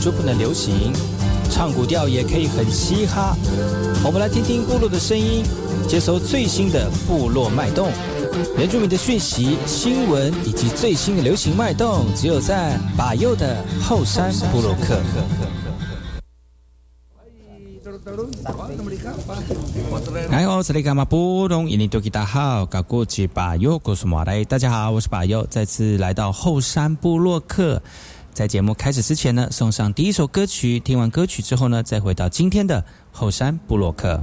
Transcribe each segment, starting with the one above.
就不能流行，唱古调也可以很嘻哈。我们来听听部落的声音，接收最新的部落脉动、原住民的讯息、新闻以及最新的流行脉动，只有在把右的后山部落克。哎呦，这里干嘛不懂？印尼多吉大好，搞过去把右告诉马来。大家好，我是把右，再次来到后山部落克。在节目开始之前呢，送上第一首歌曲。听完歌曲之后呢，再回到今天的后山布洛克。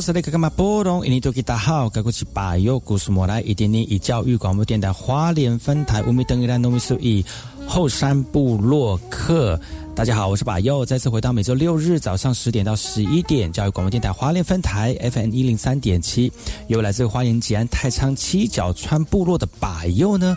是那个干嘛波动？印尼多吉大好，该过去把右故事莫来，一点点以教育广播电台花莲分台乌米登伊兰农民数以后山部落客。大家好，我是把右，再次回到每周六日早上十点到十一点，教育广播电台花莲分台 FM 一零三点七，由来自花莲吉安太仓七角川部落的把右呢。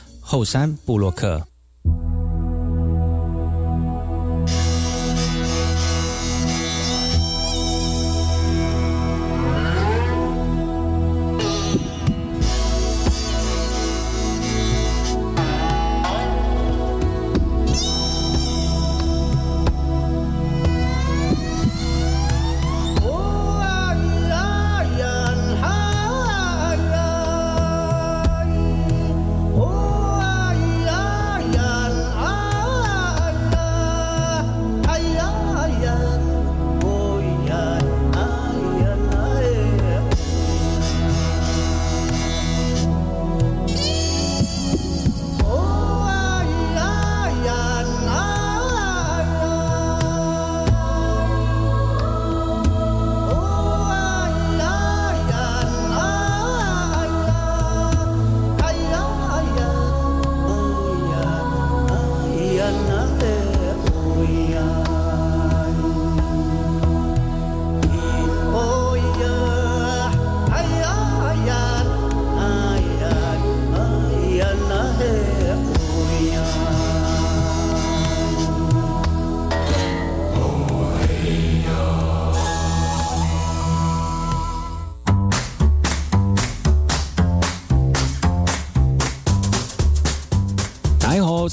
后山布洛克。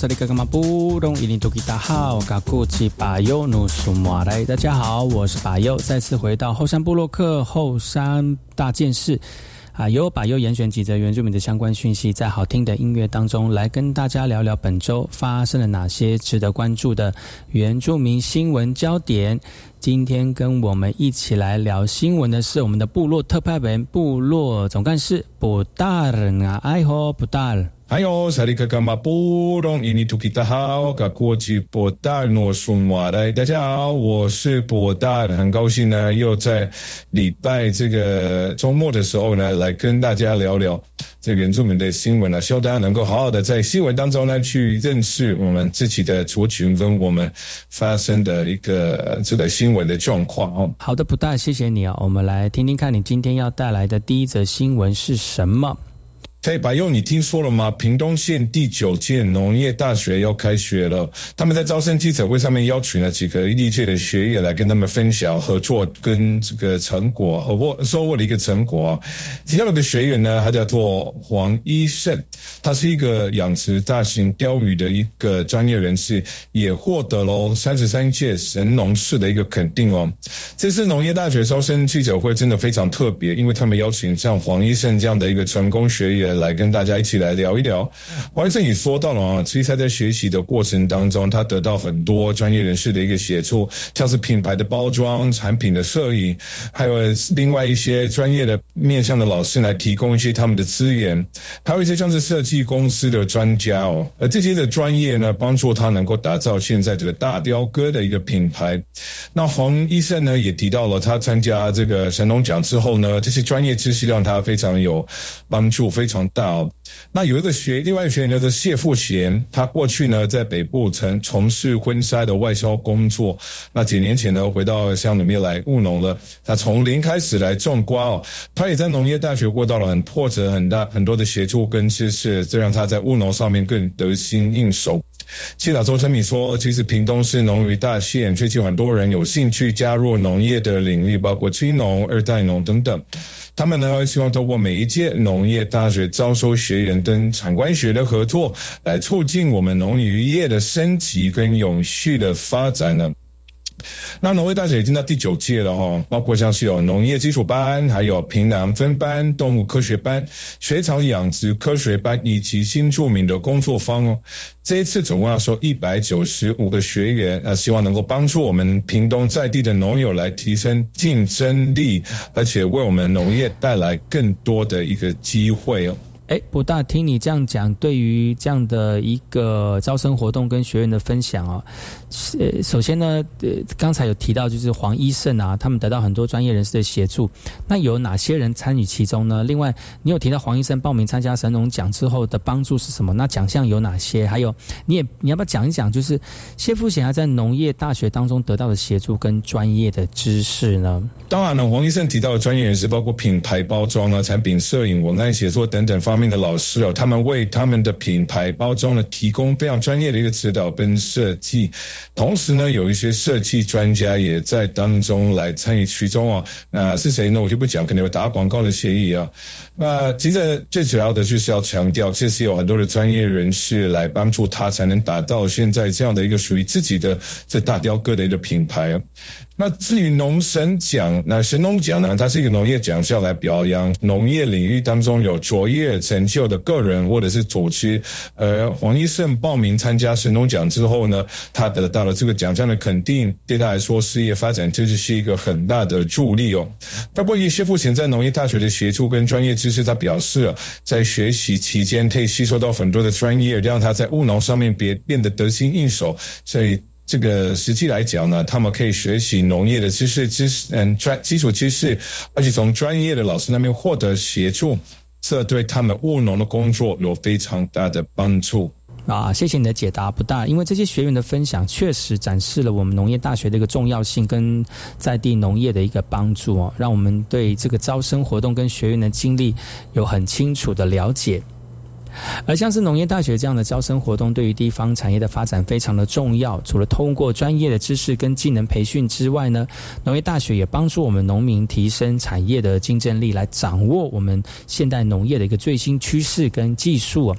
大家好，我是巴尤，再次回到后山部落克后山大件事。啊，由把又严选几则原住民的相关讯息，在好听的音乐当中来跟大家聊聊本周发生了哪些值得关注的原住民新闻焦点。今天跟我们一起来聊新闻的是我们的部落特派员、部落总干事布达尔啊，爱好，布达尔。还有萨利克干巴布隆伊尼图吉达好，噶国际博达诺苏马来，大家好，我是博达，很高兴呢，又在礼拜这个周末的时候呢，来跟大家聊聊这原住民的新闻啊，希望大家能够好好的在新闻当中呢，去认识我们自己的族群跟我们发生的一个这个新闻的状况哦。好的，不大，谢谢你啊，我们来听听看你今天要带来的第一则新闻是什么。嘿，白佑，你听说了吗？屏东县第九届农业大学要开学了。他们在招生记者会上面邀请了几个历届的学业来跟他们分享合作跟这个成果，获收获的一个成果。其中有个学员呢，他叫做黄一胜，他是一个养殖大型鲷鱼的一个专业人士，也获得了三十三届神农氏的一个肯定哦。这次农业大学招生记者会真的非常特别，因为他们邀请像黄一胜这样的一个成功学员。来跟大家一起来聊一聊。王医生也说到了啊，其实他在学习的过程当中，他得到很多专业人士的一个协助，像是品牌的包装、产品的摄影，还有另外一些专业的面向的老师来提供一些他们的资源，还有一些像是设计公司的专家哦，而这些的专业呢，帮助他能够打造现在这个大雕哥的一个品牌。那黄医生呢，也提到了他参加这个神农奖之后呢，这些专业知识让他非常有帮助，非常。到那有一个学，另外一个学员叫做谢富贤，他过去呢在北部曾从事婚纱的外销工作，那几年前呢回到乡里面来务农了，他从零开始来种瓜哦，他也在农业大学过到了很挫折很大很多的协助跟知识，这让他在务农上面更得心应手。青岛周生敏说，其实屏东是农渔大县，最近很多人有兴趣加入农业的领域，包括青农、二代农等等。他们呢，希望通过每一届农业大学招收学员跟产官学的合作，来促进我们农渔业的升级跟永续的发展呢。那农业大学已经到第九届了哈，包括像是有农业基础班，还有平南分班、动物科学班、水草养殖科学班以及新著名的工作坊哦。这一次总共要收一百九十五个学员，呃，希望能够帮助我们屏东在地的农友来提升竞争力，而且为我们农业带来更多的一个机会哦。哎，不大听你这样讲，对于这样的一个招生活动跟学员的分享哦，呃，首先呢，呃，刚才有提到就是黄医生啊，他们得到很多专业人士的协助，那有哪些人参与其中呢？另外，你有提到黄医生报名参加神农奖之后的帮助是什么？那奖项有哪些？还有，你也你要不要讲一讲，就是谢富贤他在农业大学当中得到的协助跟专业的知识呢？当然了，黄医生提到的专业人士包括品牌包装啊、产品摄影、文案写作等等方。面的老师哦，他们为他们的品牌包装呢提供非常专业的一个指导跟设计，同时呢，有一些设计专家也在当中来参与其中哦。那是谁呢？我就不讲，肯定有打广告的协议啊。那其实最主要的就是要强调，这是有很多的专业人士来帮助他，才能达到现在这样的一个属于自己的这大雕哥的一个品牌。那至于农神奖，那神农奖呢？它是一个农业奖项，来表扬农业领域当中有卓越成就的个人或者是组织。呃，黄医胜报名参加神农奖之后呢，他得到了这个奖项的肯定，对他来说事业发展就是一个很大的助力哦。包括以谢富贤在农业大学的协助跟专业知识，他表示在学习期间可以吸收到很多的专业，让他在务农上面别变得得心应手，所以。这个实际来讲呢，他们可以学习农业的知识、知识嗯专基础知识，而且从专业的老师那边获得协助，这对他们务农的工作有非常大的帮助。啊，谢谢你的解答，不大，因为这些学员的分享确实展示了我们农业大学的一个重要性跟在地农业的一个帮助哦，让我们对这个招生活动跟学员的经历有很清楚的了解。而像是农业大学这样的招生活动，对于地方产业的发展非常的重要。除了通过专业的知识跟技能培训之外呢，农业大学也帮助我们农民提升产业的竞争力，来掌握我们现代农业的一个最新趋势跟技术。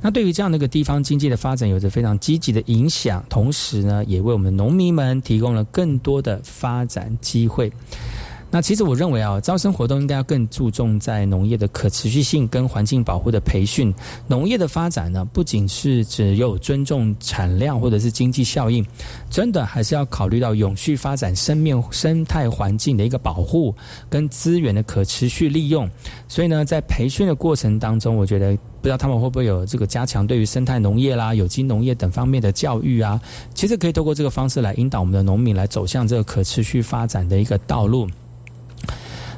那对于这样的一个地方经济的发展，有着非常积极的影响，同时呢，也为我们农民们提供了更多的发展机会。那其实我认为啊，招生活动应该要更注重在农业的可持续性跟环境保护的培训。农业的发展呢，不仅是只有尊重产量或者是经济效应，真的还是要考虑到永续发展、生命生态环境的一个保护跟资源的可持续利用。所以呢，在培训的过程当中，我觉得不知道他们会不会有这个加强对于生态农业啦、有机农业等方面的教育啊。其实可以透过这个方式来引导我们的农民来走向这个可持续发展的一个道路。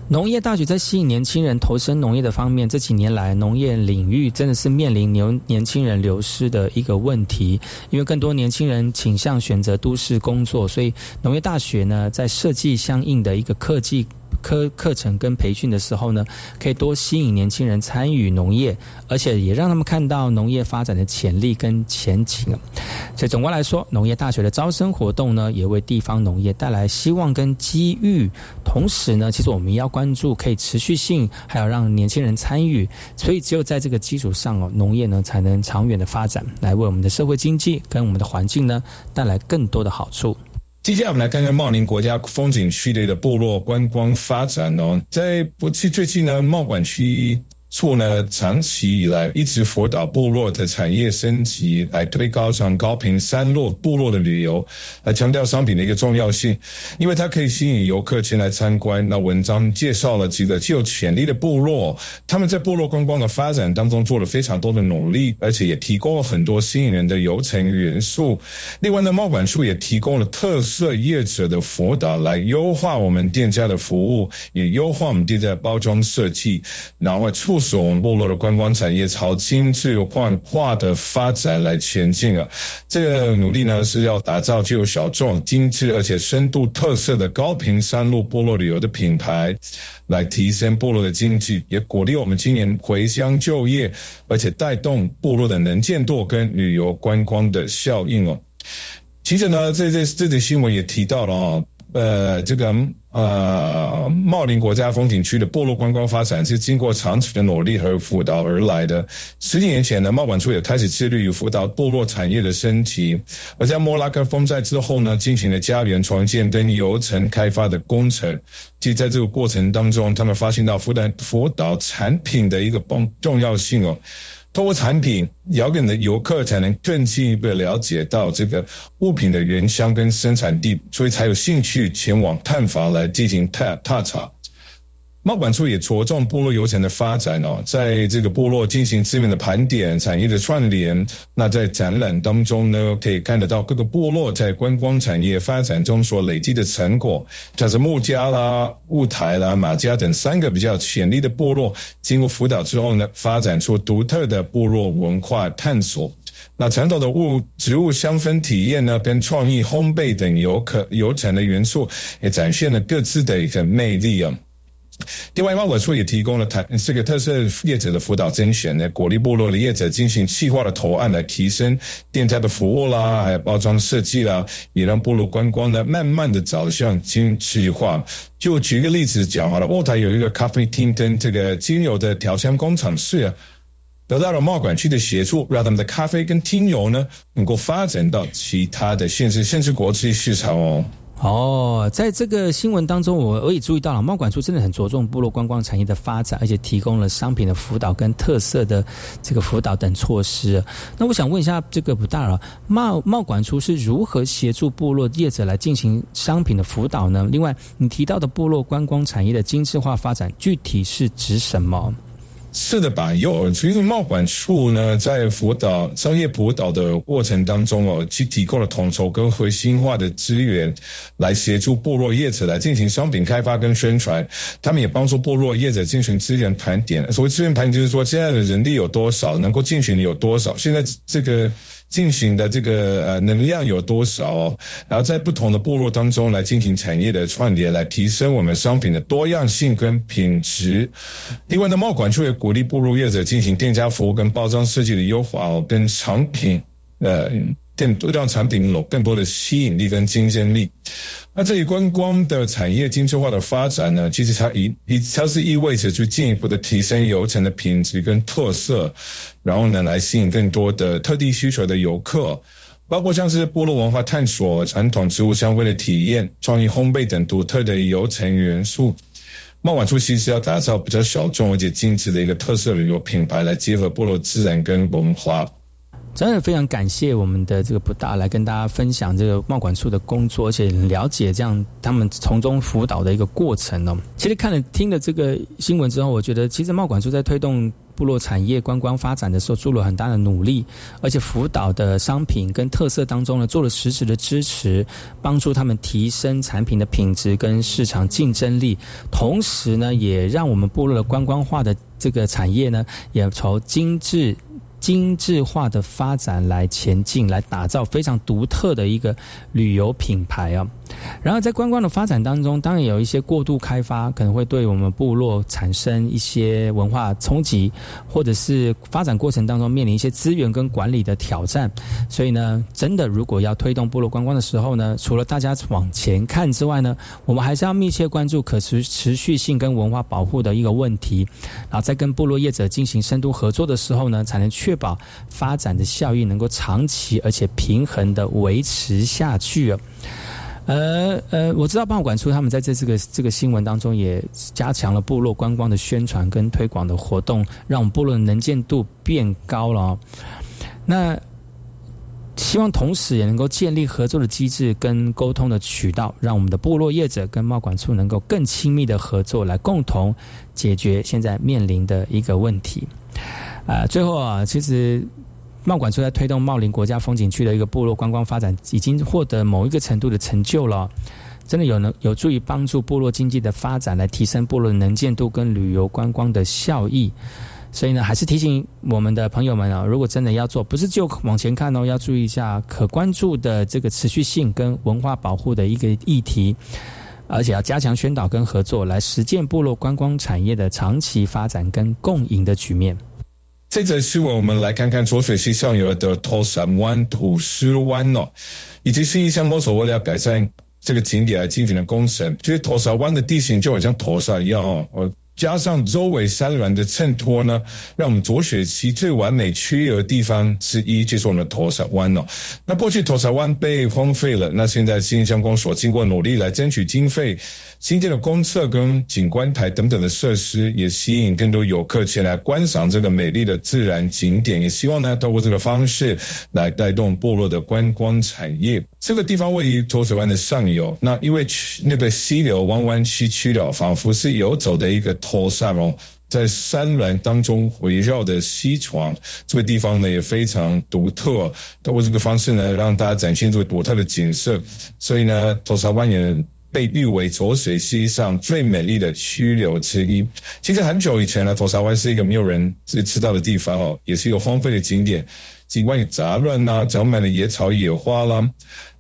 农业大学在吸引年轻人投身农业的方面，这几年来农业领域真的是面临年年轻人流失的一个问题，因为更多年轻人倾向选择都市工作，所以农业大学呢在设计相应的一个科技。课课程跟培训的时候呢，可以多吸引年轻人参与农业，而且也让他们看到农业发展的潜力跟前景。所以总的来说，农业大学的招生活动呢，也为地方农业带来希望跟机遇。同时呢，其实我们要关注可以持续性，还有让年轻人参与。所以只有在这个基础上哦，农业呢才能长远的发展，来为我们的社会经济跟我们的环境呢带来更多的好处。接下来我们来看看茂林国家风景区内的部落观光发展哦，在不去最近呢，茂管区。处呢，长期以来一直辅导部落的产业升级，来推高上高频山落部落的旅游，来强调商品的一个重要性，因为它可以吸引游客前来参观。那文章介绍了几个具有潜力的部落，他们在部落观光的发展当中做了非常多的努力，而且也提供了很多吸引人的游程元素。另外呢，贸管处也提供了特色业者的辅导，来优化我们店家的服务，也优化我们店家的包装设计，然后促。使我们部落的观光产业朝精致化化的发展来前进啊！这个努力呢是要打造具有小众、精致而且深度特色的高频山路部落旅游的品牌，来提升部落的经济，也鼓励我们今年回乡就业，而且带动部落的能见度跟旅游观光的效应哦。其实呢，这这这则新闻也提到了啊。呃，这个呃，茂林国家风景区的部落观光发展是经过长期的努力和辅导而来的。十几年前呢，茂管处也开始致力于辅导部落产业的升级。而在莫拉克风灾之后呢，进行了家园重建跟游程开发的工程。其在这个过程当中，他们发现到辅导辅导产品的一个重重要性哦。通过产品，遥远的游客才能更进一步了解到这个物品的原乡跟生产地，所以才有兴趣前往探访来进行探探查。贸管处也着重部落游程的发展哦，在这个部落进行资源的盘点、产业的串联。那在展览当中呢，可以看得到各个部落在观光产业发展中所累积的成果，像是木家啦、雾台啦、马家等三个比较潜力的部落，经过辅导之后呢，发展出独特的部落文化探索。那传统的物植物香氛体验呢，跟创意烘焙等游客游程的元素，也展现了各自的一个魅力啊。另外，贸管处也提供了台这个特色业者的辅导甄选呢，鼓励部落的业者进行细化的投案，来提升店家的服务啦，还有包装设计啦，也让部落观光呢慢慢的走向精细化。就举个例子讲好了，渥台有一个咖啡厅跟这个精油的调香工厂是啊，得到了贸管区的协助，让他们的咖啡跟精油呢能够发展到其他的县市，甚至国际市场哦。哦，在这个新闻当中，我我也注意到了，贸管处真的很着重部落观光产业的发展，而且提供了商品的辅导跟特色的这个辅导等措施。那我想问一下，这个不大了，贸贸管处是如何协助部落业者来进行商品的辅导呢？另外，你提到的部落观光产业的精致化发展，具体是指什么？是的吧？有，其实贸管处呢，在辅导商业辅导的过程当中哦，去提供了统筹跟核心化的资源，来协助部落业者来进行商品开发跟宣传。他们也帮助部落业者进行资源盘点。所谓资源盘点，就是说现在的人力有多少，能够进行的有多少。现在这个。进行的这个呃能量有多少？然后在不同的部落当中来进行产业的串联，来提升我们商品的多样性跟品质。另外呢，贸管处也鼓励部落业者进行店家服务跟包装设计的优化，跟产品呃更多让产品有更多的吸引力跟竞争力。那这一观光的产业精致化的发展呢，其实它意意它是意味着去进一步的提升游程的品质跟特色，然后呢来吸引更多的特地需求的游客，包括像是部落文化探索、传统植物香味的体验、创意烘焙等独特的游程元素。茂晚处其实要打造比较小众而且精致的一个特色旅游品牌，来结合部落自然跟文化。真的非常感谢我们的这个不大来跟大家分享这个贸管处的工作，而且了解这样他们从中辅导的一个过程哦。其实看了听了这个新闻之后，我觉得其实贸管处在推动部落产业观光发展的时候做了很大的努力，而且辅导的商品跟特色当中呢做了实质的支持，帮助他们提升产品的品质跟市场竞争力，同时呢也让我们部落的观光化的这个产业呢也从精致。精致化的发展来前进，来打造非常独特的一个旅游品牌啊。然后在观光的发展当中，当然有一些过度开发，可能会对我们部落产生一些文化冲击，或者是发展过程当中面临一些资源跟管理的挑战。所以呢，真的如果要推动部落观光的时候呢，除了大家往前看之外呢，我们还是要密切关注可持持续性跟文化保护的一个问题。然后在跟部落业者进行深度合作的时候呢，才能确保发展的效益能够长期而且平衡的维持下去。呃呃，我知道报管处他们在这这个这个新闻当中也加强了部落观光的宣传跟推广的活动，让我们部落的能见度变高了。那希望同时也能够建立合作的机制跟沟通的渠道，让我们的部落业者跟贸管处能够更亲密的合作，来共同解决现在面临的一个问题。啊，最后啊，其实。茂管处在推动茂林国家风景区的一个部落观光发展，已经获得某一个程度的成就了，真的有能有助于帮助部落经济的发展，来提升部落能见度跟旅游观光的效益。所以呢，还是提醒我们的朋友们啊，如果真的要做，不是就往前看哦，要注意一下可关注的这个持续性跟文化保护的一个议题，而且要加强宣导跟合作，来实践部落观光产业的长期发展跟共赢的局面。这则新闻，我们来看看浊水溪上游的头山湾土石湾哦，以及是一项摸索为了改善这个景点而进行的工程。其实头山湾的地形就好像头山一样哦。加上周围山峦的衬托呢，让我们左雪溪最完美区域的地方之一就是我们的驼山湾哦。那过去驼山湾被荒废了，那现在新乡公所经过努力来争取经费，新建的公厕跟景观台等等的设施，也吸引更多游客前来观赏这个美丽的自然景点。也希望呢，透过这个方式来带动部落的观光产业。这个地方位于驼水湾的上游，那因为那个溪流弯弯曲曲的，仿佛是游走的一个。托萨哦，在山峦当中围绕的溪床，这个地方呢也非常独特。通过这个方式呢，让大家展现这个独特的景色。所以呢，托沙湾也被誉为浊水溪上最美丽的曲流之一。其实很久以前呢，托沙湾是一个没有人知道的地方哦，也是一个荒废的景点。景观也杂乱呐，长满了野草野花啦。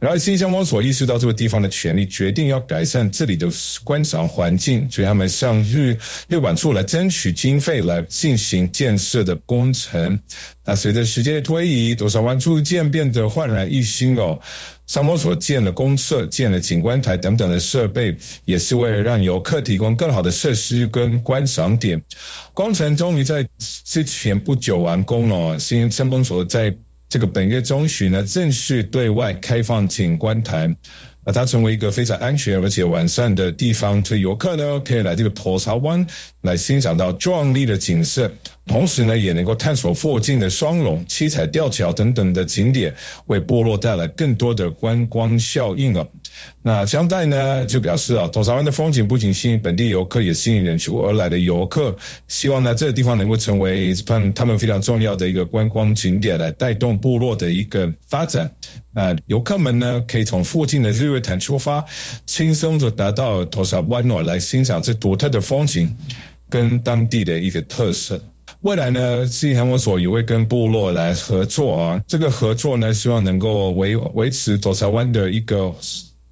然后新乡公所意识到这个地方的权利，决定要改善这里的观赏环境，所以他们向日日管处来争取经费来进行建设的工程。那随着时间的推移，多少湾处渐变得焕然一新哦。上摩所建了公厕、建了景观台等等的设备，也是为了让游客提供更好的设施跟观赏点。工程终于在之前不久完工了。新上摩所在这个本月中旬呢，正式对外开放景观台。那它成为一个非常安全而且完善的地方，所以游客呢可以来这个婆沙湾来欣赏到壮丽的景色，同时呢也能够探索附近的双龙、七彩吊桥等等的景点，为部落带来更多的观光效应啊。那相待呢，就表示啊，土沙湾的风景不仅吸引本地游客，也吸引人群而来的游客。希望呢，这个地方能够成为他们非常重要的一个观光景点，来带动部落的一个发展。啊，游客们呢，可以从附近的日月潭出发，轻松的达到土沙湾哦，来欣赏这独特的风景跟当地的一个特色。未来呢，西航我所也会跟部落来合作啊。这个合作呢，希望能够维维持土沙湾的一个。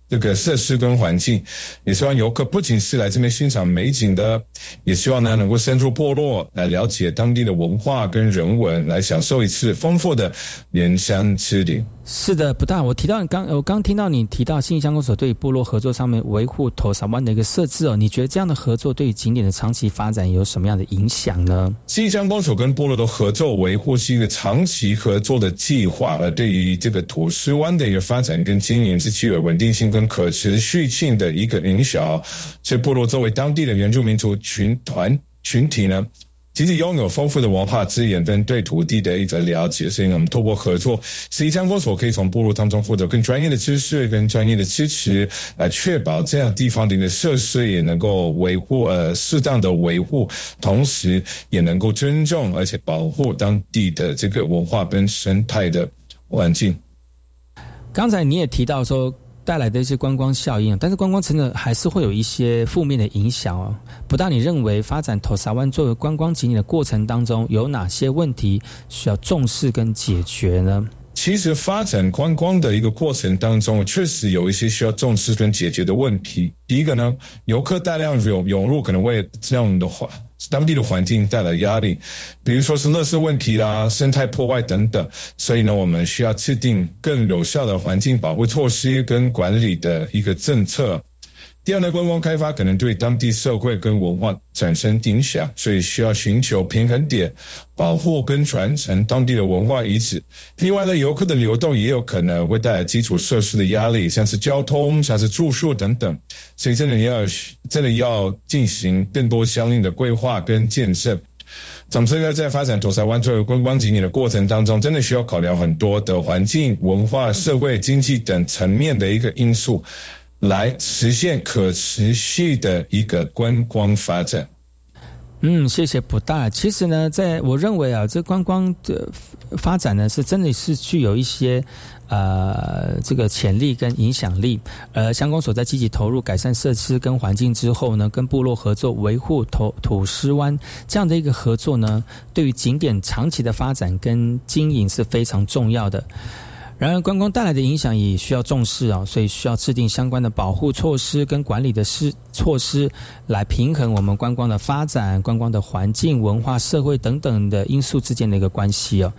这个设施跟环境，也希望游客不仅是来这边欣赏美景的，也希望呢能够深入部落来了解当地的文化跟人文，来享受一次丰富的莲香之旅。是的，不大。我提到你刚，我刚听到你提到信义乡公所对部落合作上面维护头沙湾的一个设置哦，你觉得这样的合作对于景点的长期发展有什么样的影响呢？信义乡公所跟部落的合作维护是一个长期合作的计划，而对于这个土司湾的一个发展跟经营是具有稳定性跟可持续性的一个影响。所以部落作为当地的原住民族群团群体呢？其实拥有丰富的文化资源跟对土地的一个了解，所以我们透过合作，实际上公所可以从部落当中获得更专业的知识跟专业的支持，来确保这样地方的设施也能够维护呃适当的维护，同时也能够尊重而且保护当地的这个文化跟生态的环境。刚才你也提到说。带来的一些观光效应，但是观光城的还是会有一些负面的影响哦。不大，你认为发展头沙湾作为观光景点的过程当中，有哪些问题需要重视跟解决呢？其实发展观光的一个过程当中，确实有一些需要重视跟解决的问题。第一个呢，游客大量涌涌入，可能会这样的话。当地的环境带来压力，比如说是垃圾问题啦、生态破坏等等，所以呢，我们需要制定更有效的环境保护措施跟管理的一个政策。第二呢，观光开发可能对当地社会跟文化产生影响，所以需要寻求平衡点，保护跟传承当地的文化遗址。另外呢，游客的流动也有可能会带来基础设施的压力，像是交通、像是住宿等等。所以真的要真的要进行更多相应的规划跟建设。总之呢，在发展土沙湾作为观光景点的过程当中，真的需要考量很多的环境、文化、社会、经济等层面的一个因素。来实现可持续的一个观光发展。嗯，谢谢不大。其实呢，在我认为啊，这观光的发展呢，是真的是具有一些呃这个潜力跟影响力。而相关所在积极投入改善设施跟环境之后呢，跟部落合作维护土土司湾这样的一个合作呢，对于景点长期的发展跟经营是非常重要的。然而，观光带来的影响也需要重视啊，所以需要制定相关的保护措施跟管理的施措施，来平衡我们观光的发展、观光的环境、文化、社会等等的因素之间的一个关系哦。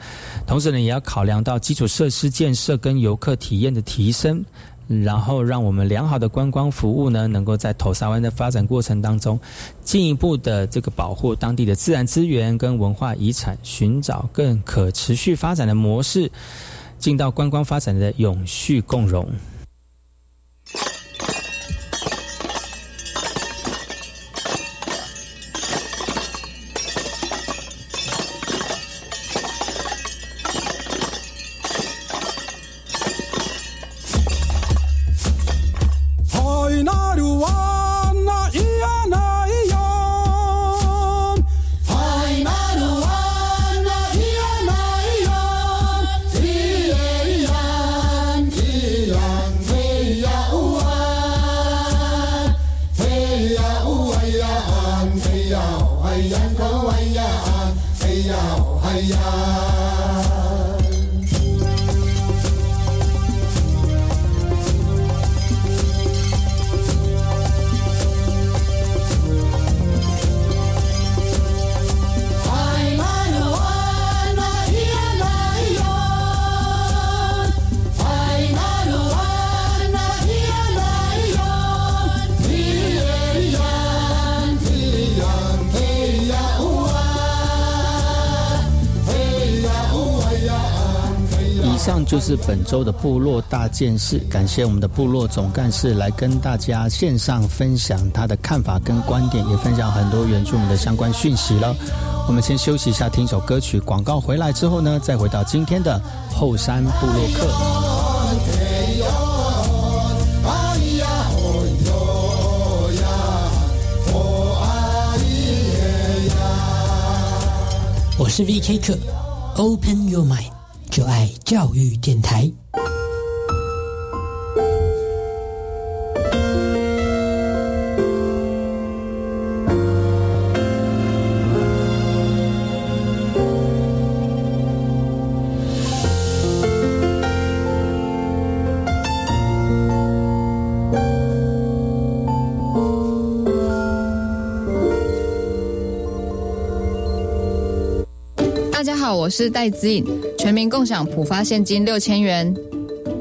同时呢，也要考量到基础设施建设跟游客体验的提升，然后让我们良好的观光服务呢，能够在头沙湾的发展过程当中，进一步的这个保护当地的自然资源跟文化遗产，寻找更可持续发展的模式。进到观光发展的永续共荣。就是本周的部落大件事，感谢我们的部落总干事来跟大家线上分享他的看法跟观点，也分享很多原住民的相关讯息了。我们先休息一下，听首歌曲。广告回来之后呢，再回到今天的后山部落客。我是 VK 客，Open Your Mind。就爱教育电台。是戴子颖，全民共享普发现金六千元，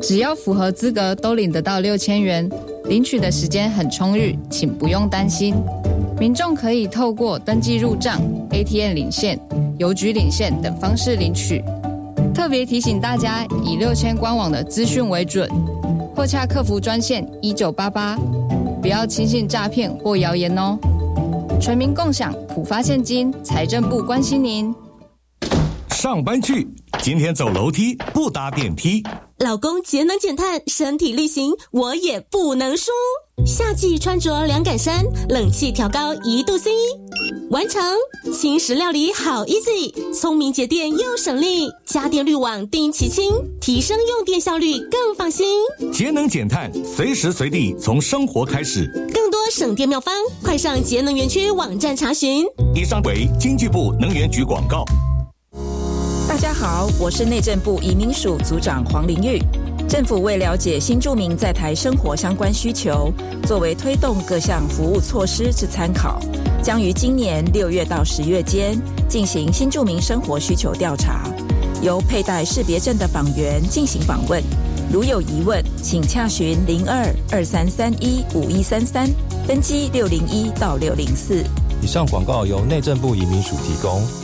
只要符合资格都领得到六千元，领取的时间很充裕，请不用担心。民众可以透过登记入账、ATM 领现、邮局领现等方式领取。特别提醒大家，以六千官网的资讯为准，或洽客服专线一九八八，不要轻信诈骗或谣言哦。全民共享普发现金，财政部关心您。上班去，今天走楼梯不搭电梯。老公节能减碳，身体力行，我也不能输。夏季穿着凉感衫，冷气调高一度 C，完成。轻食料理好 easy，聪明节电又省力，家电滤网定期清，提升用电效率更放心。节能减碳，随时随地从生活开始。更多省电妙方，快上节能园区网站查询。以上为经济部能源局广告。大家好，我是内政部移民署组长黄玲玉。政府为了解新住民在台生活相关需求，作为推动各项服务措施之参考，将于今年六月到十月间进行新住民生活需求调查，由佩戴识别证的访员进行访问。如有疑问，请洽询零二二三三一五一三三，分机六零一到六零四。以上广告由内政部移民署提供。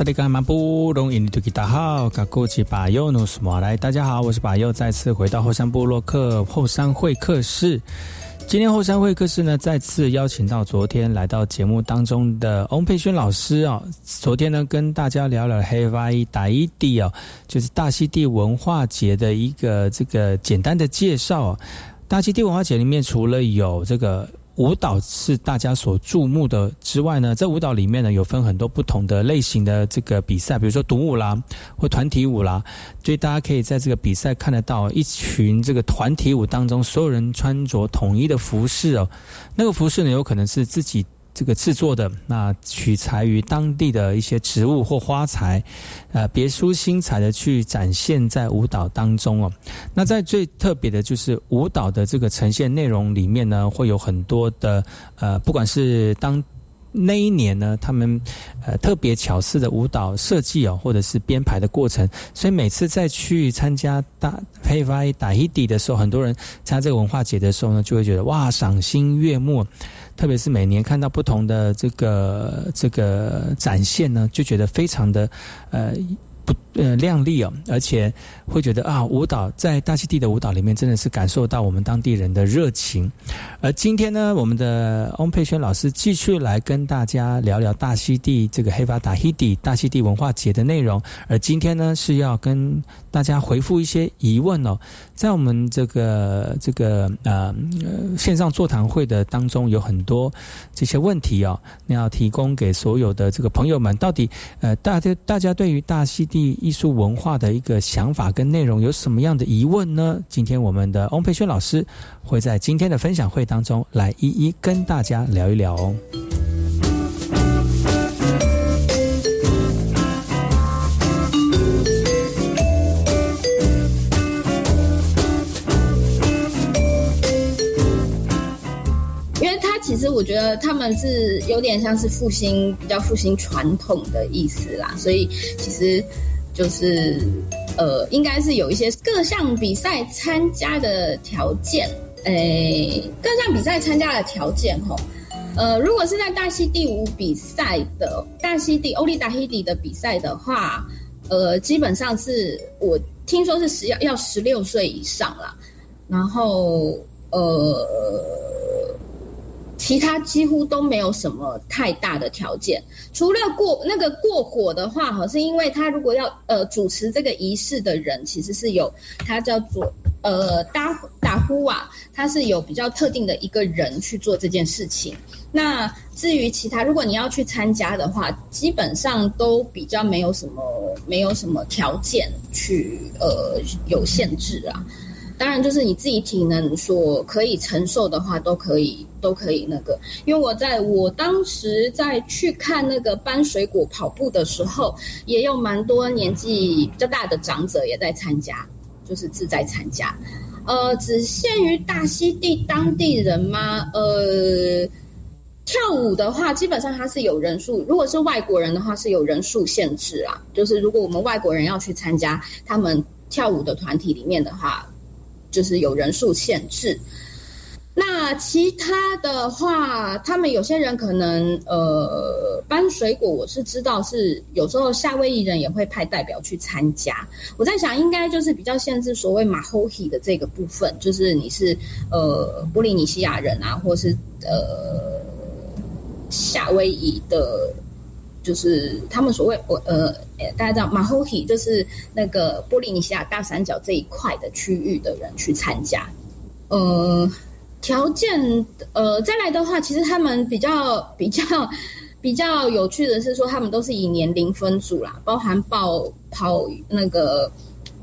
萨利甘马布隆印尼图吉达好，卡古吉巴尤努斯马来，大家好，我是巴尤，再次回到后山部落客后山会客室。今天后山会客室呢，再次邀请到昨天来到节目当中的翁佩轩老师啊。昨天呢，跟大家聊了黑发伊达伊地哦，就是大溪地文化节的一个这个简单的介绍。大溪地文化节里面，除了有这个。舞蹈是大家所注目的之外呢，在舞蹈里面呢，有分很多不同的类型的这个比赛，比如说独舞啦，或团体舞啦，所以大家可以在这个比赛看得到一群这个团体舞当中，所有人穿着统一的服饰哦，那个服饰呢，有可能是自己。这个制作的那取材于当地的一些植物或花材，呃，别出心裁的去展现在舞蹈当中哦。那在最特别的就是舞蹈的这个呈现内容里面呢，会有很多的呃，不管是当那一年呢，他们呃特别巧思的舞蹈设计哦，或者是编排的过程，所以每次再去参加大黑发打一底的时候，很多人参加这个文化节的时候呢，就会觉得哇，赏心悦目。特别是每年看到不同的这个这个展现呢，就觉得非常的呃不呃亮丽哦，而且会觉得啊，舞蹈在大溪地的舞蹈里面真的是感受到我们当地人的热情。而今天呢，我们的翁佩轩老师继续来跟大家聊聊大溪地这个黑发达希地大溪地文化节的内容。而今天呢，是要跟大家回复一些疑问哦。在我们这个这个呃线上座谈会的当中，有很多这些问题哦，你要提供给所有的这个朋友们，到底呃大家大家对于大溪地艺术文化的一个想法跟内容有什么样的疑问呢？今天我们的翁佩轩老师会在今天的分享会当中来一一跟大家聊一聊哦。其实我觉得他们是有点像是复兴，比较复兴传统的意思啦，所以其实就是呃，应该是有一些各项比赛参加的条件，诶，各项比赛参加的条件吼，呃，如果是在大溪地五比赛的大溪地欧利达希迪的比赛的话，呃，基本上是我听说是十要要十六岁以上啦。然后呃，其他几乎都没有什么太大的条件，除了过那个过火的话，哈，是因为他如果要呃主持这个仪式的人，其实是有他叫做呃达达呼瓦，他是有比较特定的一个人去做这件事情。那至于其他，如果你要去参加的话，基本上都比较没有什么没有什么条件去呃有限制啊。当然，就是你自己体能所可以承受的话，都可以，都可以那个。因为我在我当时在去看那个搬水果跑步的时候，也有蛮多年纪比较大的长者也在参加，就是自在参加。呃，只限于大溪地当地人吗？呃，跳舞的话，基本上它是有人数，如果是外国人的话，是有人数限制啊。就是如果我们外国人要去参加他们跳舞的团体里面的话。就是有人数限制，那其他的话，他们有些人可能呃搬水果，我是知道是有时候夏威夷人也会派代表去参加。我在想，应该就是比较限制所谓马后希的这个部分，就是你是呃波利尼西亚人啊，或是呃夏威夷的。就是他们所谓我呃，大家知道马后希就是那个波利尼西亚大三角这一块的区域的人去参加。呃，条件呃再来的话，其实他们比较比较 比较有趣的是说，他们都是以年龄分组啦，包含报跑那个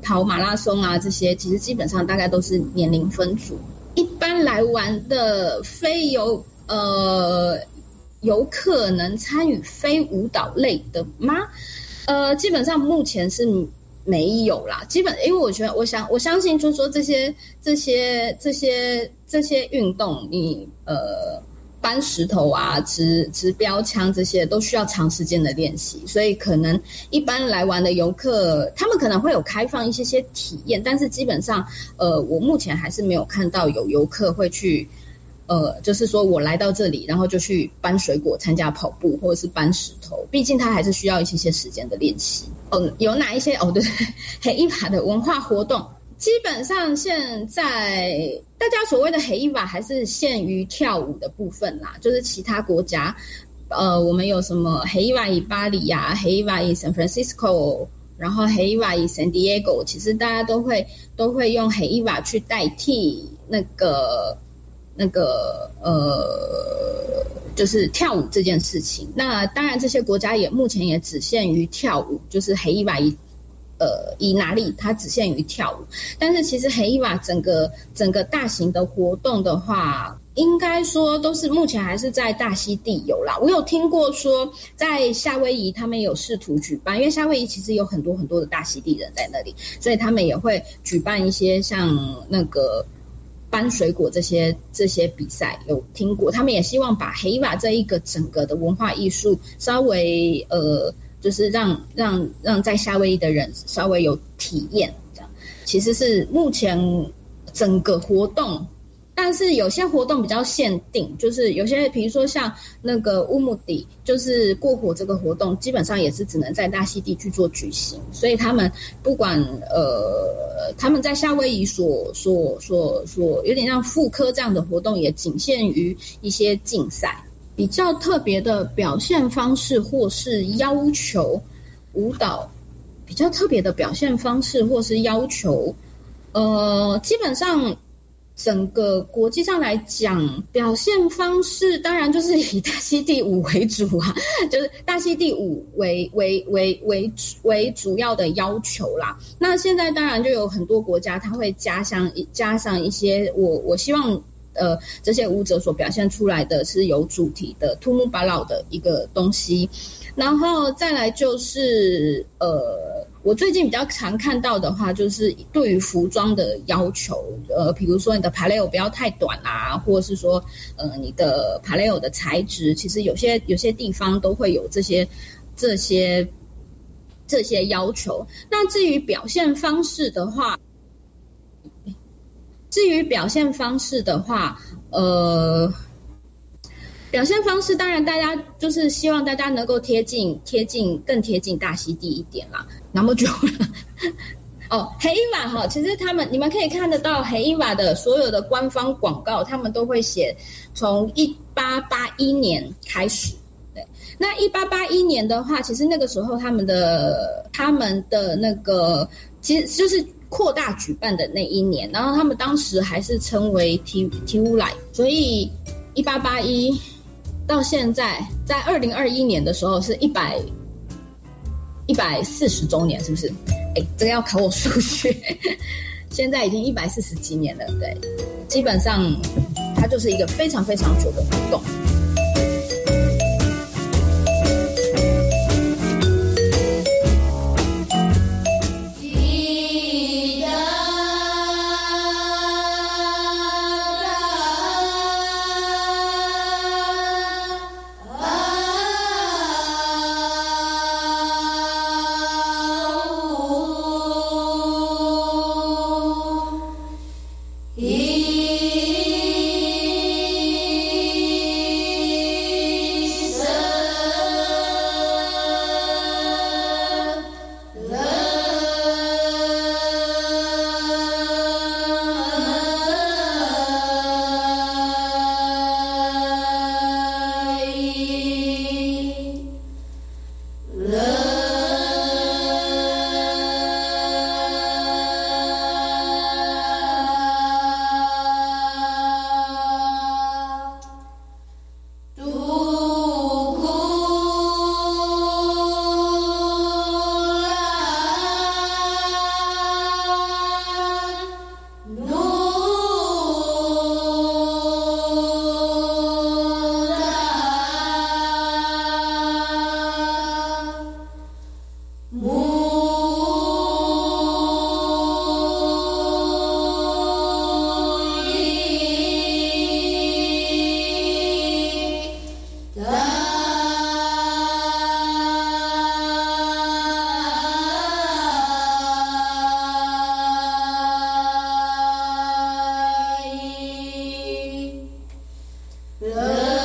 跑马拉松啊这些，其实基本上大概都是年龄分组。一般来玩的非游呃。有可能参与非舞蹈类的吗？呃，基本上目前是没有啦。基本因为我觉得，我想我相信，就是说这些这些这些这些运动，你呃搬石头啊、持持标枪这些，都需要长时间的练习。所以可能一般来玩的游客，他们可能会有开放一些些体验，但是基本上，呃，我目前还是没有看到有游客会去。呃，就是说我来到这里，然后就去搬水果、参加跑步，或者是搬石头。毕竟它还是需要一些些时间的练习。哦，有哪一些？哦，对，黑伊瓦的文化活动，基本上现在大家所谓的黑伊瓦还是限于跳舞的部分啦。就是其他国家，呃，我们有什么黑伊瓦以巴黎呀，黑伊瓦以 San Francisco，然后黑伊瓦以 San Diego，其实大家都会都会用黑伊瓦去代替那个。那个呃，就是跳舞这件事情。那当然，这些国家也目前也只限于跳舞，就是黑伊瓦以呃以哪里它只限于跳舞。但是其实黑伊瓦整个整个大型的活动的话，应该说都是目前还是在大溪地有啦。我有听过说，在夏威夷他们有试图举办，因为夏威夷其实有很多很多的大溪地人在那里，所以他们也会举办一些像那个。搬水果这些这些比赛有听过，他们也希望把黑瓦这一个整个的文化艺术稍微呃，就是让让让在夏威夷的人稍微有体验，这样其实是目前整个活动。但是有些活动比较限定，就是有些，比如说像那个乌木迪，就是过火这个活动，基本上也是只能在大溪地去做举行。所以他们不管呃，他们在夏威夷所所所所有点像妇科这样的活动，也仅限于一些竞赛比较特别的表现方式，或是要求舞蹈比较特别的表现方式，或是要求呃，基本上。整个国际上来讲，表现方式当然就是以大溪地舞为主啊，就是大溪地舞为为为为为主要的要求啦。那现在当然就有很多国家，它会加上加上一些，我我希望呃这些舞者所表现出来的是有主题的土木巴老的一个东西，然后再来就是呃。我最近比较常看到的话，就是对于服装的要求，呃，比如说你的 paleo 不要太短啊，或者是说，呃，你的 paleo 的材质，其实有些有些地方都会有这些这些这些要求。那至于表现方式的话，至于表现方式的话，呃。表现方式当然，大家就是希望大家能够贴近、贴近、更贴近大溪地一点啦。那么久了，哦，黑伊娃哈，其实他们你们可以看得到黑伊娃的所有的官方广告，他们都会写从一八八一年开始。对，那一八八一年的话，其实那个时候他们的他们的那个其实就是扩大举办的那一年，然后他们当时还是称为提提乌莱，所以一八八一到现在，在二零二一年的时候是一百。一百四十周年是不是？哎，这个要考我数学。现在已经一百四十几年了，对，基本上它就是一个非常非常久的活动。人。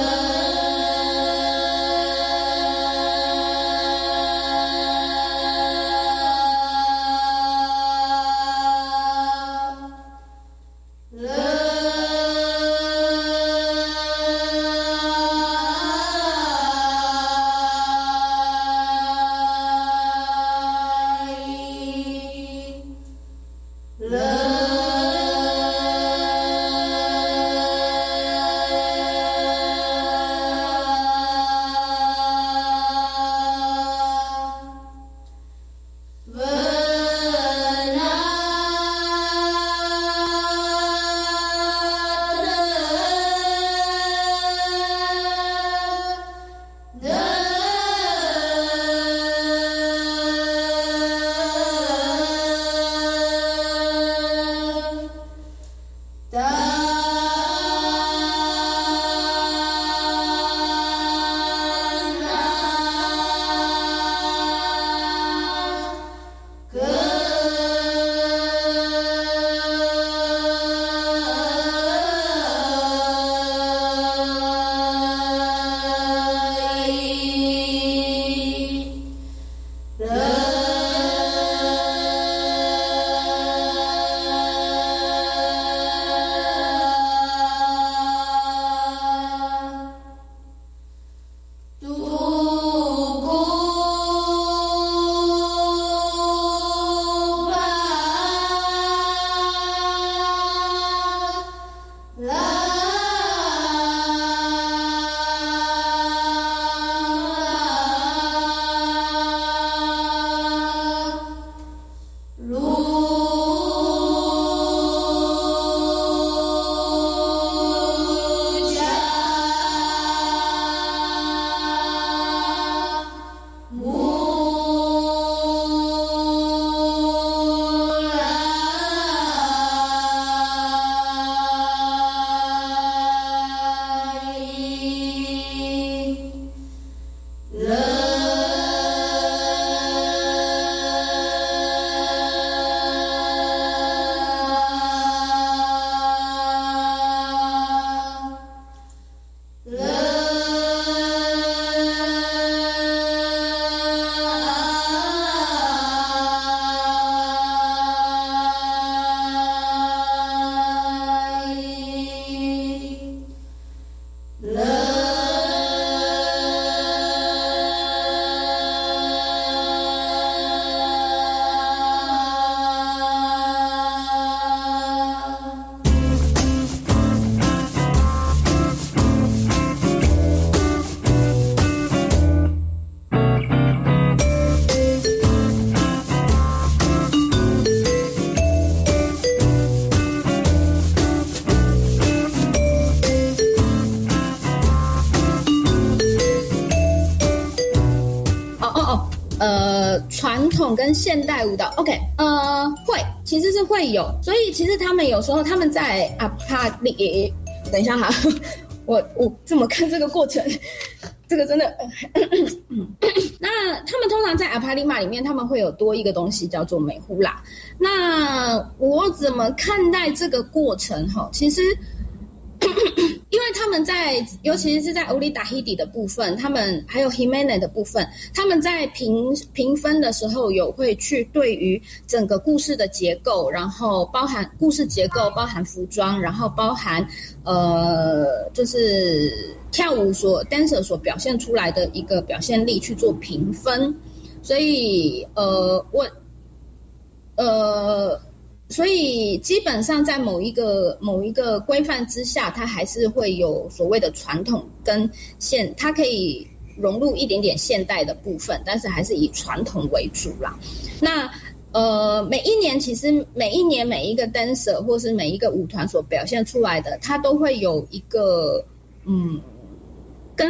现代舞蹈，OK，呃，会，其实是会有，所以其实他们有时候他们在阿帕里，等一下哈，我我怎么看这个过程？这个真的，那他们通常在阿帕里玛里面，他们会有多一个东西叫做美呼啦。那我怎么看待这个过程？哈，其实。因为他们在，尤其是在欧里达希迪的部分，他们还有 Himene 的部分，他们在评评分的时候，有会去对于整个故事的结构，然后包含故事结构，包含服装，然后包含呃，就是跳舞所 dancer 所表现出来的一个表现力去做评分，所以呃，我呃。所以基本上在某一个某一个规范之下，它还是会有所谓的传统跟现，它可以融入一点点现代的部分，但是还是以传统为主啦。那呃，每一年其实每一年每一个 dancer 或是每一个舞团所表现出来的，它都会有一个嗯跟。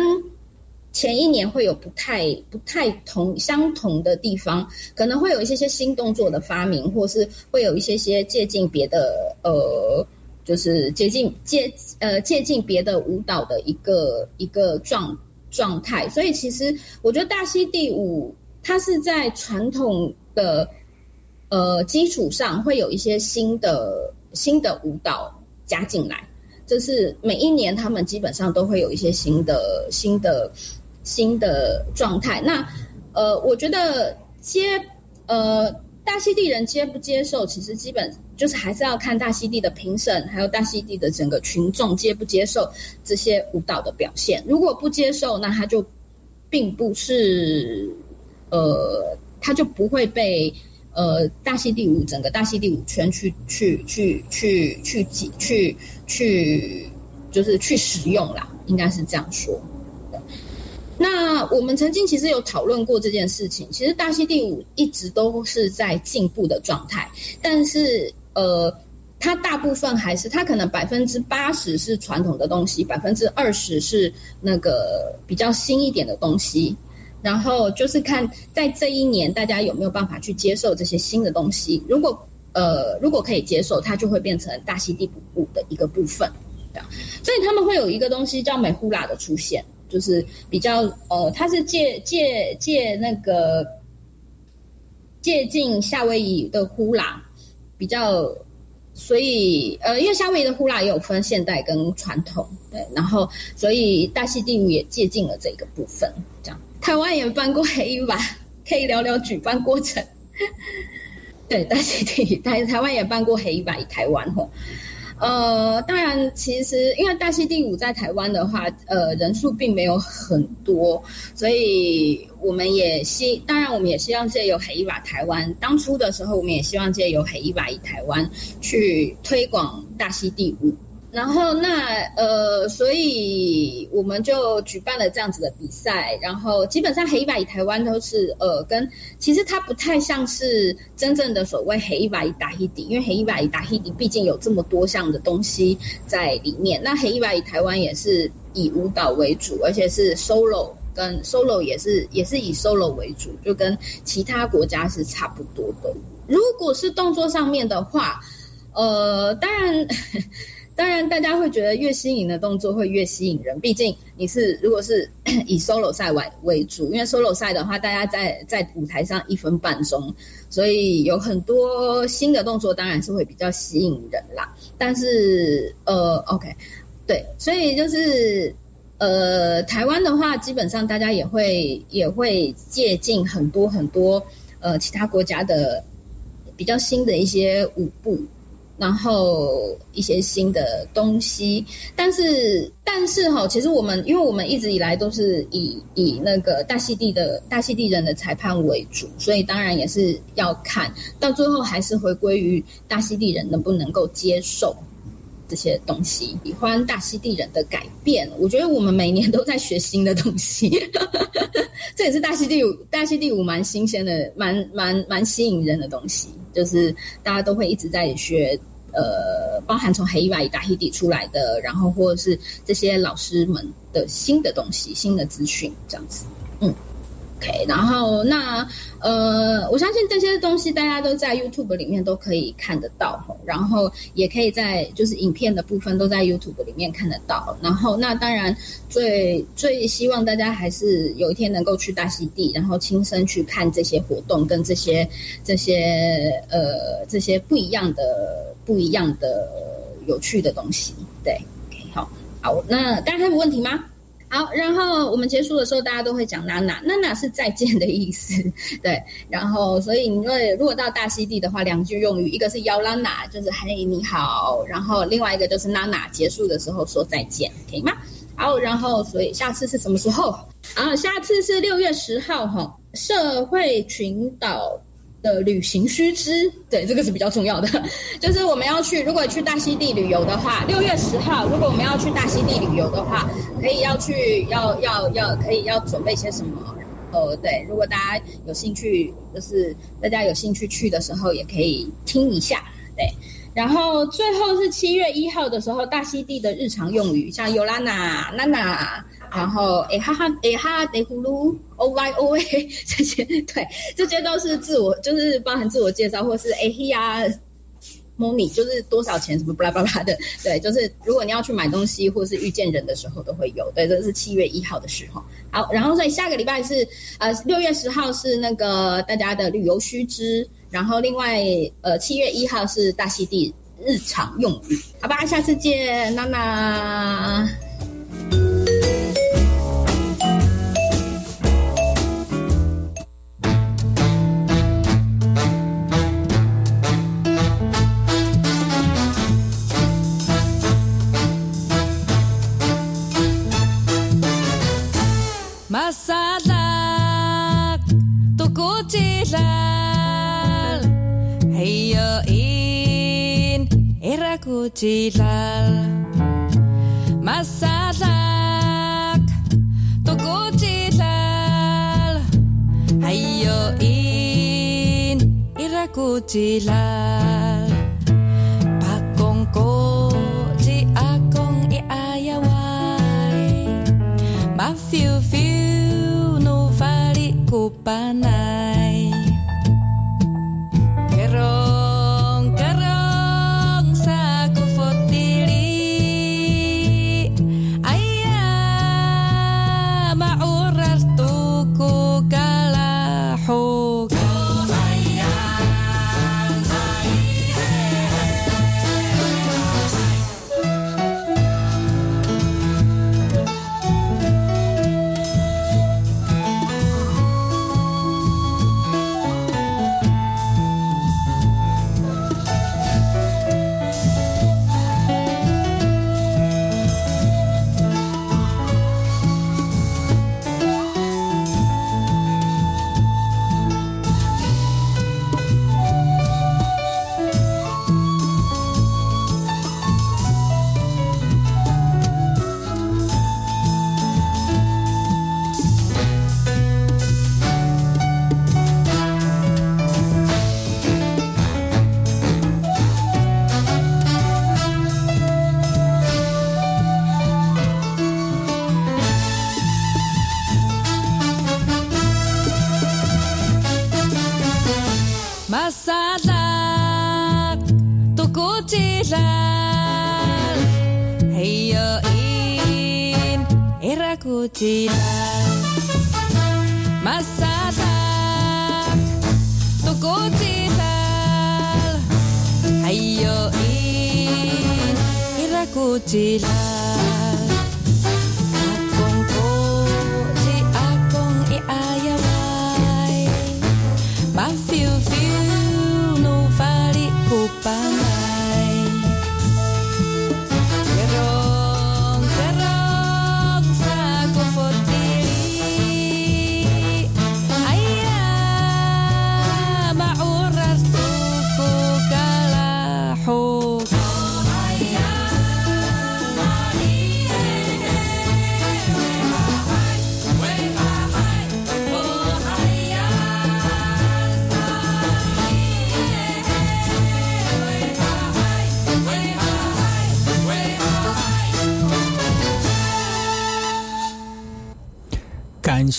前一年会有不太不太同相同的地方，可能会有一些些新动作的发明，或是会有一些些借鉴别的呃，就是接近借呃借鉴别的舞蹈的一个一个状状态。所以其实我觉得大溪地舞它是在传统的呃基础上会有一些新的新的舞蹈加进来，就是每一年他们基本上都会有一些新的新的。新的状态，那呃，我觉得接呃大溪地人接不接受，其实基本就是还是要看大溪地的评审，还有大溪地的整个群众接不接受这些舞蹈的表现。如果不接受，那他就并不是呃，他就不会被呃大溪地舞整个大溪地舞圈去去去去去挤去去就是去使用啦，应该是这样说。那我们曾经其实有讨论过这件事情。其实大溪地舞一直都是在进步的状态，但是呃，它大部分还是它可能百分之八十是传统的东西，百分之二十是那个比较新一点的东西。然后就是看在这一年大家有没有办法去接受这些新的东西。如果呃如果可以接受，它就会变成大溪地舞的一个部分。所以他们会有一个东西叫美呼啦的出现。就是比较呃，它是借借借那个借进夏威夷的呼啦，比较，所以呃，因为夏威夷的呼啦也有分现代跟传统，对，然后所以大溪地舞也借进了这个部分，这样。台湾也办过黑马，可以聊聊举办过程。对，大溪地台台湾也办过黑马，台湾吼。呃，当然，其实因为大溪地舞在台湾的话，呃，人数并没有很多，所以我们也希，当然我们也希望借由黑一瓦台湾。当初的时候，我们也希望借由黑一把以台湾去推广大溪地舞。然后那呃，所以我们就举办了这样子的比赛。然后基本上黑一把以台湾都是呃，跟其实它不太像是真正的所谓黑一把以打黑底，因为黑一白以打黑底毕竟有这么多项的东西在里面。那黑一白以台湾也是以舞蹈为主，而且是 solo 跟 solo 也是也是以 solo 为主，就跟其他国家是差不多的。如果是动作上面的话，呃，当然。当然，大家会觉得越新颖的动作会越吸引人。毕竟你是如果是 以 solo 赛为为主，因为 solo 赛的话，大家在在舞台上一分半钟，所以有很多新的动作，当然是会比较吸引人啦。但是呃，OK，对，所以就是呃，台湾的话，基本上大家也会也会借鉴很多很多呃其他国家的比较新的一些舞步。然后一些新的东西，但是但是哈，其实我们因为我们一直以来都是以以那个大溪地的大溪地人的裁判为主，所以当然也是要看到最后还是回归于大溪地人能不能够接受。这些东西，喜欢大溪地人的改变。我觉得我们每年都在学新的东西，这也是大溪地舞大溪地舞蛮新鲜的，蛮蛮蛮吸引人的东西。就是大家都会一直在学，呃，包含从黑伊瓦伊达黑底出来的，然后或者是这些老师们的新的东西、新的资讯这样子。嗯，OK，然后那呃，我相信这些东西大家都在 YouTube 里面都可以看得到，然后也可以在就是影片的部分都在 YouTube 里面看得到。然后那当然最最希望大家还是有一天能够去大溪地，然后亲身去看这些活动跟这些这些呃这些不一样的不一样的有趣的东西。对，OK，好，好，那大家还有问题吗？好，然后我们结束的时候，大家都会讲娜娜，娜娜是再见的意思，对。然后，所以因为如果到大溪地的话，两句用语，一个是邀拉娜，就是嘿你好，然后另外一个就是娜娜，结束的时候说再见，可以吗？好，然后所以下次是什么时候？啊，下次是六月十号哈，社会群岛。的旅行须知，对这个是比较重要的，就是我们要去，如果去大溪地旅游的话，六月十号，如果我们要去大溪地旅游的话，可以要去，要要要，可以要准备些什么？呃，对，如果大家有兴趣，就是大家有兴趣去的时候，也可以听一下，对。然后最后是七月一号的时候，大溪地的日常用语，像尤拉娜、娜娜。然后诶哈哈诶哈得呼噜 o y o a 这些对，这些都是自我，就是包含自我介绍，或是诶嘿呀，money 就是多少钱什么巴拉巴拉的，对，就是如果你要去买东西或是遇见人的时候都会有，对，这是七月一号的时候。好，然后所以下个礼拜是呃六月十号是那个大家的旅游须知，然后另外呃七月一号是大溪地日常用语，好吧，下次见，娜娜。txilal Heio in errako txilal Mazatlak toko txilal in errako tirar Masatak tukutital Ayoin irakutilar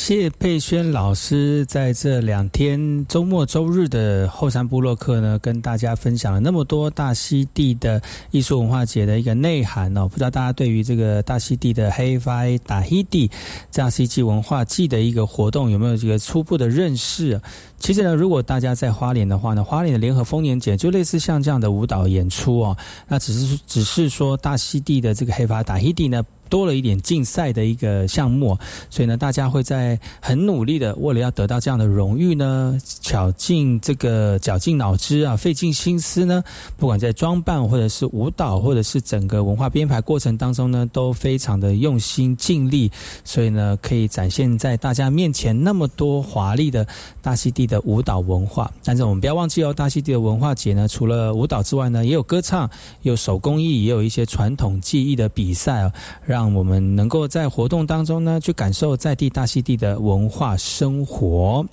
谢佩轩老师在这两天周末周日的后山部落客呢，跟大家分享了那么多大溪地的艺术文化节的一个内涵哦。不知道大家对于这个大溪地的黑发打黑地大溪季文化季的一个活动有没有这个初步的认识？其实呢，如果大家在花莲的话呢，花莲的联合丰年节就类似像这样的舞蹈演出哦，那只是只是说大溪地的这个黑发打黑地呢。多了一点竞赛的一个项目，所以呢，大家会在很努力的为了要得到这样的荣誉呢，绞尽这个绞尽脑汁啊，费尽心思呢，不管在装扮或者是舞蹈，或者是整个文化编排过程当中呢，都非常的用心尽力，所以呢，可以展现在大家面前那么多华丽的大溪地的舞蹈文化。但是我们不要忘记哦，大溪地的文化节呢，除了舞蹈之外呢，也有歌唱，有手工艺，也有一些传统技艺的比赛哦。让让我们能够在活动当中呢，去感受在地大溪地的文化生活。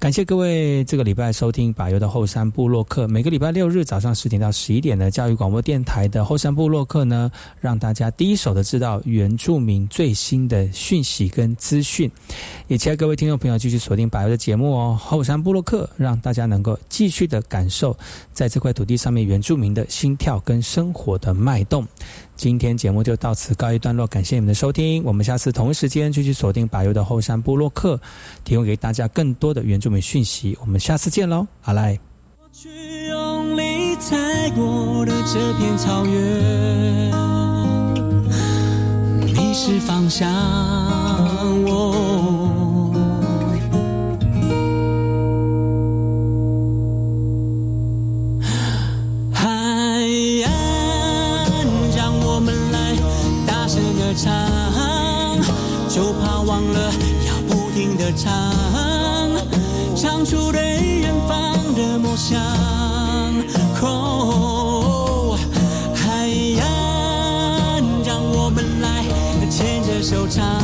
感谢各位这个礼拜收听把油的后山部落客。每个礼拜六日早上十点到十一点的教育广播电台的后山部落客呢，让大家第一手的知道原住民最新的讯息跟资讯。也期待各位听众朋友继续锁定把油的节目哦，后山部落客，让大家能够继续的感受在这块土地上面原住民的心跳跟生活的脉动。今天节目就到此告一段落，感谢你们的收听。我们下次同一时间继续锁定百优的后山部落客，提供给大家更多的原住民讯息。我们下次见喽，阿来。去用力踩过的这片草原，迷失方向。忘了要不停的唱，唱出对远方的梦想。哦，海洋，让我们来牵着手唱，